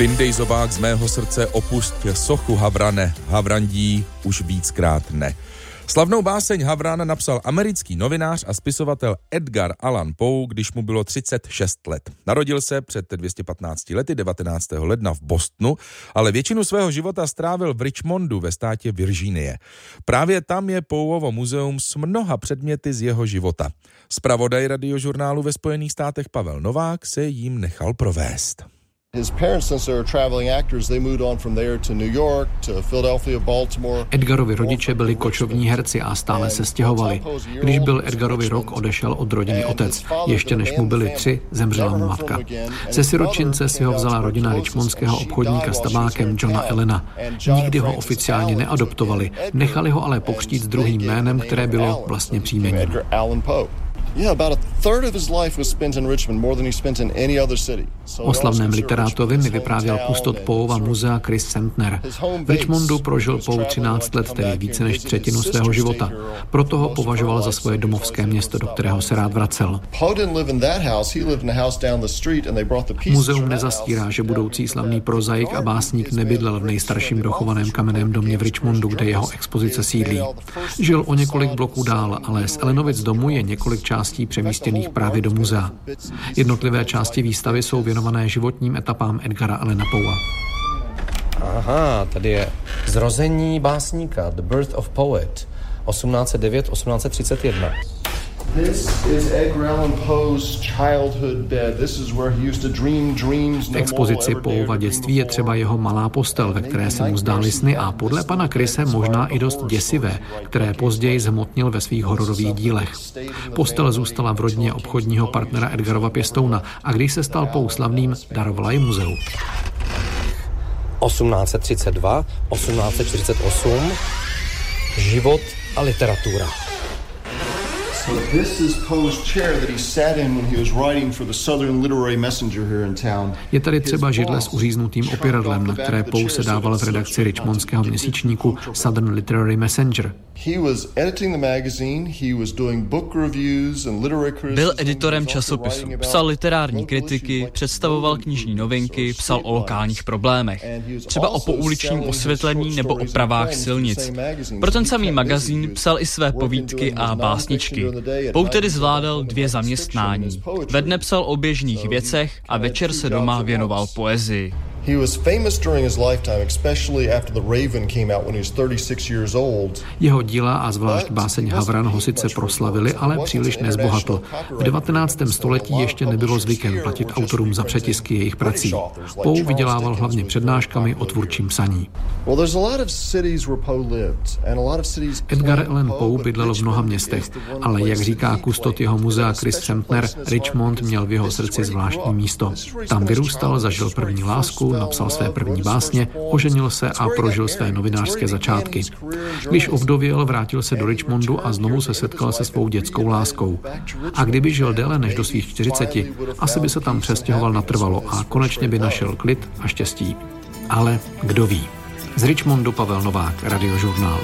Vyndej zobák z mého srdce, opust sochu Havrane, Havrandí už víckrát ne. Slavnou báseň Havrana napsal americký novinář a spisovatel Edgar Allan Poe, když mu bylo 36 let. Narodil se před 215 lety 19. ledna v Bostonu, ale většinu svého života strávil v Richmondu ve státě Virginie. Právě tam je Poeovo muzeum s mnoha předměty z jeho života. Spravodaj radiožurnálu ve Spojených státech Pavel Novák se jim nechal provést. Edgarovi rodiče byli kočovní herci a stále se stěhovali. Když byl Edgarovi rok, odešel od rodiny otec. Ještě než mu byli tři, zemřela mu matka. Ze siročince si ho vzala rodina richmondského obchodníka s tabákem Johna Elena. Nikdy ho oficiálně neadoptovali, nechali ho ale pokřtít s druhým jménem, které bylo vlastně příjmením. O slavném literátovi mi vyprávěl kustot Poova muzea Chris Sentner. V Richmondu prožil Poe 13 let, tedy více než třetinu svého života. Proto ho považoval za svoje domovské město, do kterého se rád vracel. Muzeum nezastírá, že budoucí slavný prozaik a básník nebydlel v nejstarším dochovaném kamenném domě v Richmondu, kde jeho expozice sídlí. Žil o několik bloků dál, ale z Elenovic domu je několik částí přemístěných právě do muzea. Jednotlivé části výstavy jsou věnované životním etapám Edgara Allena Poea. Aha, tady je Zrození básníka, The Birth of Poet, 1809-1831. V expozici Poova dětství je třeba jeho malá postel, ve které se mu zdály sny a podle pana Krise možná i dost děsivé, které později zhmotnil ve svých hororových dílech. Postel zůstala v rodině obchodního partnera Edgarova Pěstouna a když se stal Pou slavným, darovala ji muzeu. 1832, 1848, život a literatura. So this is Poe's chair that he sat in when he was writing for the Southern Literary Messenger here in town. Je tady třeba židle s uříznutým opěradlem, na které Poe se dával v redakci richmondského měsíčníku Southern Literary Messenger. Byl editorem časopisu, psal literární kritiky, představoval knižní novinky, psal o lokálních problémech, třeba o pouličním osvětlení nebo o pravách silnic. Pro ten samý magazín psal i své povídky a básničky. Pou tedy zvládal dvě zaměstnání. Ve dne psal o běžných věcech a večer se doma věnoval poezii. He was famous during his lifetime, especially after The Raven came out when he was 36 years old. Jeho díla a zvlášť báseň Havran ho sice proslavili, ale příliš nezbohatl. V 19. století ještě nebylo zvykem platit autorům za přetisky jejich prací. Poe vydělával hlavně přednáškami o tvůrčím psaní. Edgar Allan Poe bydlel v mnoha městech, ale jak říká kustot jeho muzea Chris Sempner, Richmond měl v jeho srdci zvláštní místo. Tam vyrůstal, zažil první lásku, napsal své první básně, oženil se a prožil své novinářské začátky. Když ovdověl, vrátil se do Richmondu a znovu se setkal se svou dětskou láskou. A kdyby žil déle než do svých 40, asi by se tam přestěhoval natrvalo a konečně by našel klid a štěstí. Ale kdo ví. Z Richmondu Pavel Novák, Radiožurnál.